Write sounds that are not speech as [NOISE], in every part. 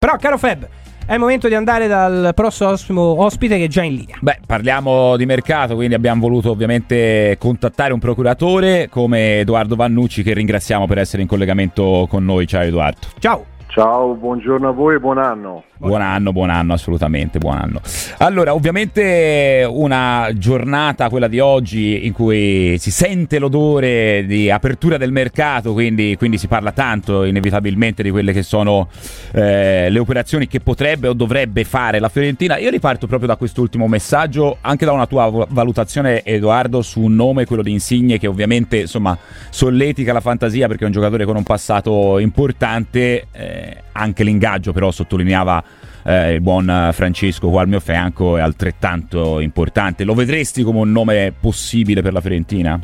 Però, caro Feb, è il momento di andare dal prossimo ospite che è già in linea. Beh, parliamo di mercato, quindi abbiamo voluto ovviamente contattare un procuratore come Edoardo Vannucci che ringraziamo per essere in collegamento con noi. Ciao Edoardo. Ciao. Ciao, buongiorno a voi e buon anno. Buon anno, buon anno, assolutamente, buon anno. Allora, ovviamente una giornata, quella di oggi, in cui si sente l'odore di apertura del mercato, quindi, quindi si parla tanto inevitabilmente di quelle che sono eh, le operazioni che potrebbe o dovrebbe fare la Fiorentina. Io riparto proprio da quest'ultimo messaggio, anche da una tua valutazione, Edoardo, su un nome, quello di Insigne, che ovviamente insomma solletica la fantasia perché è un giocatore con un passato importante, eh, anche l'ingaggio però sottolineava eh, il buon Francesco qua al mio fianco è altrettanto importante. Lo vedresti come un nome possibile per la Fiorentina?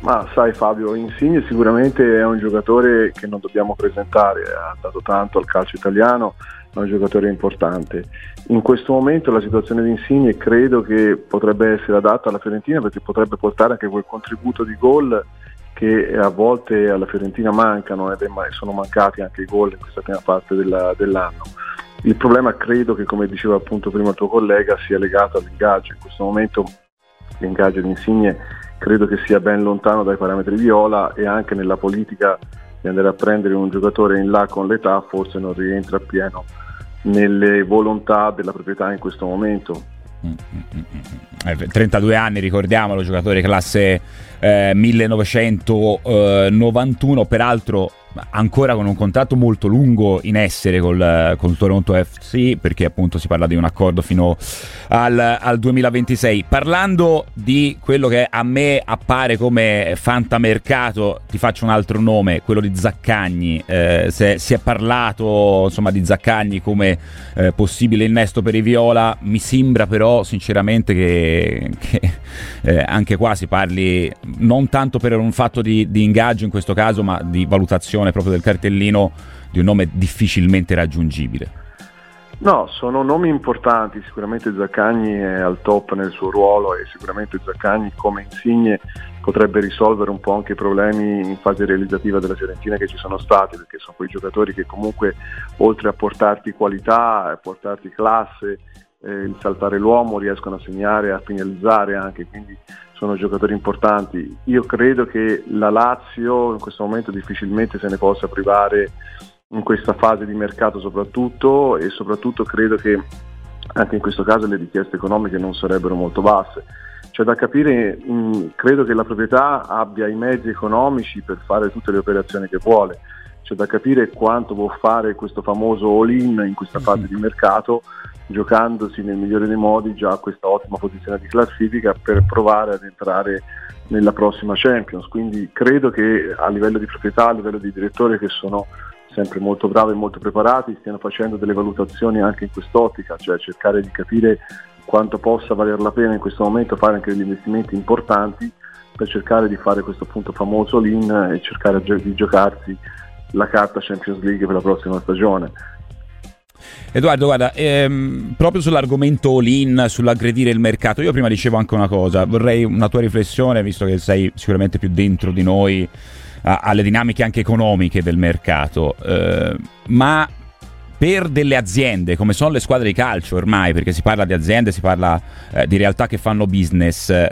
Ma sai Fabio, Insigne sicuramente è un giocatore che non dobbiamo presentare, ha dato tanto al calcio italiano, è un giocatore importante. In questo momento la situazione di Insigne credo che potrebbe essere adatta alla Fiorentina perché potrebbe portare anche quel contributo di gol che a volte alla Fiorentina mancano ed sono mancati anche i gol in questa prima parte della, dell'anno. Il problema credo che, come diceva appunto prima il tuo collega, sia legato all'ingaggio. In questo momento l'ingaggio di Insigne credo che sia ben lontano dai parametri viola e anche nella politica di andare a prendere un giocatore in là con l'età forse non rientra appieno nelle volontà della proprietà in questo momento. 32 eh, anni, ricordiamolo, giocatore classe eh, 1991, peraltro ancora con un contratto molto lungo in essere col, col Toronto FC perché appunto si parla di un accordo fino al, al, 2026 parlando di quello che a me appare come fantamercato ti faccio un altro nome quello di Zaccagni. Eh, se, si è parlato insomma di Zaccagni come eh, possibile innesto per i Viola mi sembra però sinceramente che, che eh, anche qua si parli non tanto per un fatto di, di ingaggio in questo caso ma di valutazione proprio del cartellino di un nome difficilmente raggiungibile. No, sono nomi importanti, sicuramente Zaccagni è al top nel suo ruolo e sicuramente Zaccagni come insigne potrebbe risolvere un po' anche i problemi in fase realizzativa della Fiorentina che ci sono stati, perché sono quei giocatori che comunque oltre a portarti qualità, a portarti classe, eh, il saltare l'uomo riescono a segnare, a finalizzare anche, quindi sono giocatori importanti. Io credo che la Lazio in questo momento difficilmente se ne possa privare in questa fase di mercato soprattutto e soprattutto credo che anche in questo caso le richieste economiche non sarebbero molto basse. C'è da capire, mh, credo che la proprietà abbia i mezzi economici per fare tutte le operazioni che vuole. C'è da capire quanto può fare questo famoso all-in in questa fase di mercato giocandosi nel migliore dei modi già a questa ottima posizione di classifica per provare ad entrare nella prossima Champions. Quindi credo che a livello di proprietà, a livello di direttore che sono sempre molto bravi e molto preparati, stiano facendo delle valutazioni anche in quest'ottica, cioè cercare di capire quanto possa valer la pena in questo momento fare anche degli investimenti importanti per cercare di fare questo appunto famoso lean e cercare di giocarsi la carta Champions League per la prossima stagione. Edoardo, guarda, ehm, proprio sull'argomento all-in, sull'aggredire il mercato, io prima dicevo anche una cosa, vorrei una tua riflessione, visto che sei sicuramente più dentro di noi a, alle dinamiche anche economiche del mercato, eh, ma per delle aziende come sono le squadre di calcio ormai, perché si parla di aziende, si parla eh, di realtà che fanno business, eh,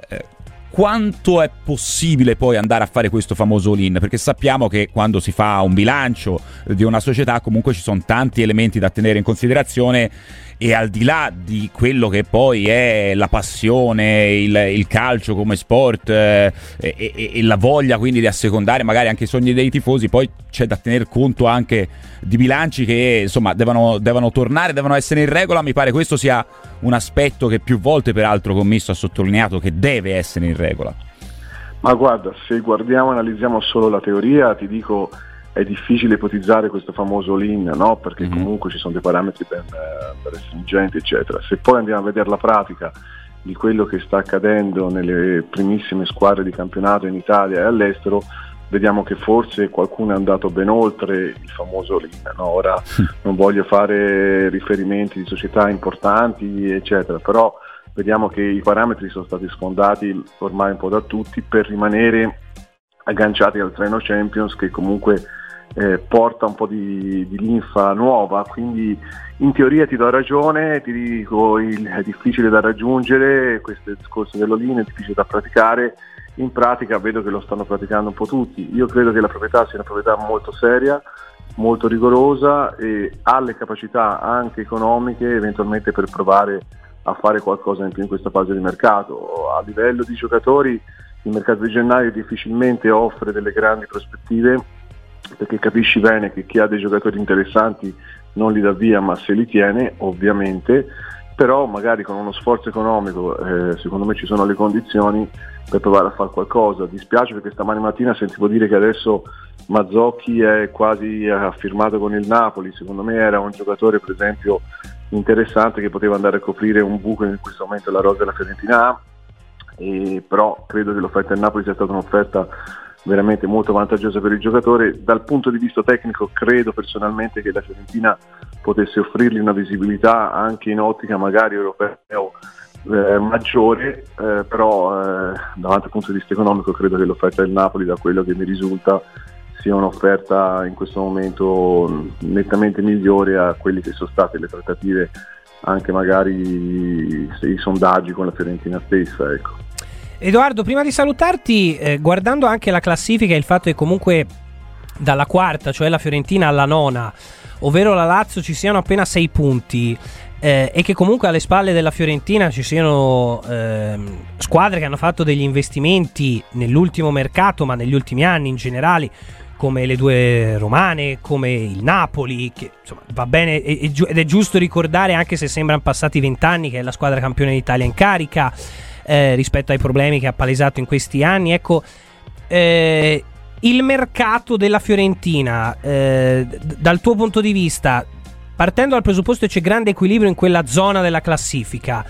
quanto è possibile poi andare a fare questo famoso all-in? Perché sappiamo che quando si fa un bilancio di una società comunque ci sono tanti elementi da tenere in considerazione e al di là di quello che poi è la passione, il, il calcio come sport eh, e, e, la voglia quindi di assecondare magari anche i sogni dei tifosi, poi c'è da tener conto anche di bilanci che insomma devono, devono tornare, devono essere in regola, mi pare questo sia un aspetto che più volte peraltro Commisso ha sottolineato che deve essere in regola. Ma guarda, se guardiamo e analizziamo solo la teoria, ti dico è difficile ipotizzare questo famoso lean, no? perché mm-hmm. comunque ci sono dei parametri ben, ben stringenti, eccetera. Se poi andiamo a vedere la pratica di quello che sta accadendo nelle primissime squadre di campionato in Italia e all'estero, vediamo che forse qualcuno è andato ben oltre il famoso lean. No? Ora [LAUGHS] non voglio fare riferimenti di società importanti, eccetera, però vediamo che i parametri sono stati sfondati ormai un po' da tutti per rimanere agganciati al treno Champions che comunque eh, porta un po' di, di, linfa nuova, quindi in teoria ti do ragione, ti dico il, è difficile da raggiungere, questo discorso dell'Olin, è difficile da praticare, in pratica vedo che lo stanno praticando un po' tutti, io credo che la proprietà sia una proprietà molto seria, molto rigorosa e ha le capacità anche economiche eventualmente per provare a fare qualcosa in più in questa fase di mercato. A livello di giocatori il mercato di gennaio difficilmente offre delle grandi prospettive perché capisci bene che chi ha dei giocatori interessanti non li dà via ma se li tiene ovviamente. Però magari con uno sforzo economico eh, secondo me ci sono le condizioni per provare a fare qualcosa. Dispiace perché stamani mattina sentivo dire che adesso Mazzocchi è quasi firmato con il Napoli. Secondo me era un giocatore per esempio interessante che poteva andare a coprire un buco in questo momento la rosa della Fiorentina ha però credo che l'offerta del Napoli sia stata un'offerta veramente molto vantaggiosa per il giocatore. Dal punto di vista tecnico credo personalmente che la Fiorentina potesse offrirgli una visibilità anche in ottica magari europeo eh, maggiore, eh, però eh, davanti al punto di vista economico credo che l'offerta del Napoli, da quello che mi risulta, sia un'offerta in questo momento nettamente migliore a quelle che sono state le trattative, anche magari i sondaggi con la Fiorentina stessa. Ecco. Edoardo, prima di salutarti, eh, guardando anche la classifica e il fatto che comunque dalla quarta, cioè la Fiorentina, alla nona, ovvero la Lazio, ci siano appena sei punti. Eh, e che comunque alle spalle della Fiorentina ci siano eh, squadre che hanno fatto degli investimenti nell'ultimo mercato, ma negli ultimi anni in generale, come le due romane, come il Napoli, che insomma va bene ed è giusto ricordare, anche se sembrano passati vent'anni, che è la squadra campione d'Italia in carica eh, rispetto ai problemi che ha palesato in questi anni. Ecco, eh, il mercato della Fiorentina, eh, dal tuo punto di vista, partendo dal presupposto che c'è grande equilibrio in quella zona della classifica,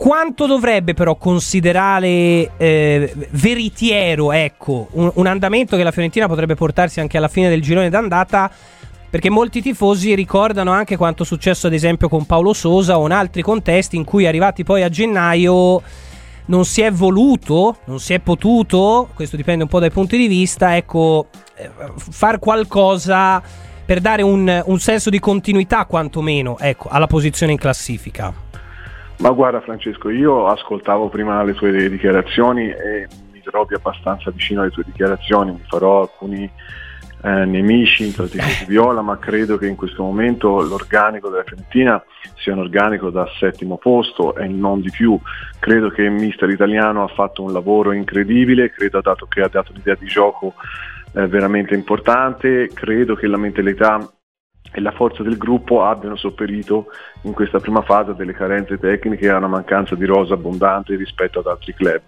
quanto dovrebbe però considerare eh, veritiero ecco, un, un, andamento che la Fiorentina potrebbe portarsi anche alla fine del girone d'andata perché molti tifosi ricordano anche quanto è successo ad esempio con Paolo Sosa o in altri contesti in cui arrivati poi a gennaio non si è voluto, non si è potuto, questo dipende un po' dai punti di vista, ecco, eh, far qualcosa per dare un, un senso di continuità quantomeno ecco, alla posizione in classifica. Ma guarda Francesco, io ascoltavo prima le tue dichiarazioni e mi trovi abbastanza vicino alle tue dichiarazioni, mi farò alcuni eh, nemici tra tifosi viola, ma credo che in questo momento l'organico della Fiorentina sia un organico da settimo posto e non di più. Credo che il mister italiano ha fatto un lavoro incredibile, credo dato che ha dato un'idea di gioco eh, veramente importante, credo che la mentalità e la forza del gruppo abbiano sopperito in questa prima fase delle carenze tecniche e a una mancanza di rosa abbondante rispetto ad altri club.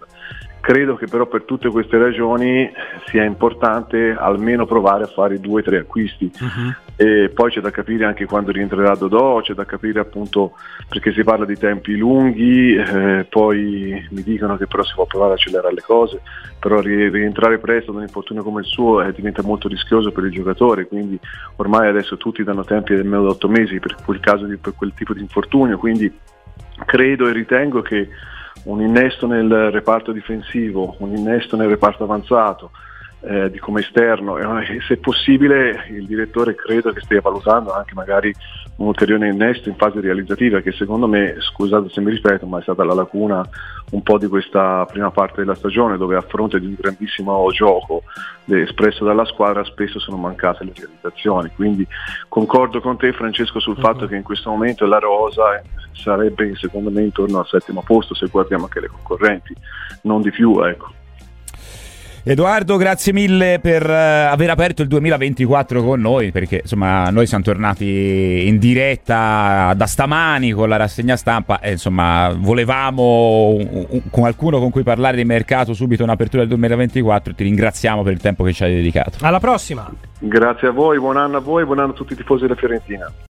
Credo che però per tutte queste ragioni sia importante almeno provare a fare due o tre acquisti uh-huh. e poi c'è da capire anche quando rientrerà Dodò, c'è da capire appunto perché si parla di tempi lunghi, eh, poi mi dicono che però si può provare ad accelerare le cose, però rientrare presto da un infortunio come il suo eh, diventa molto rischioso per il giocatore, quindi ormai adesso tutti danno tempi del meno di otto mesi per quel caso di, per quel tipo di infortunio, quindi credo e ritengo che un innesto nel reparto difensivo, un innesto nel reparto avanzato, eh, di come esterno e se possibile il direttore credo che stia valutando anche magari un ulteriore innesto in fase realizzativa che secondo me, scusate se mi ripeto, ma è stata la lacuna un po' di questa prima parte della stagione dove a fronte di un grandissimo gioco espresso dalla squadra spesso sono mancate le realizzazioni. Quindi concordo con te Francesco sul fatto che in questo momento la rosa sarebbe secondo me intorno al settimo posto se guardiamo anche le concorrenti, non di più ecco. Edoardo, grazie mille per uh, aver aperto il 2024 con noi, perché insomma noi siamo tornati in diretta da stamani con la rassegna stampa e insomma volevamo un, un, qualcuno con cui parlare di mercato subito in apertura del 2024 ti ringraziamo per il tempo che ci hai dedicato. Alla prossima! Grazie a voi, buon anno a voi, buon anno a tutti i tifosi della Fiorentina.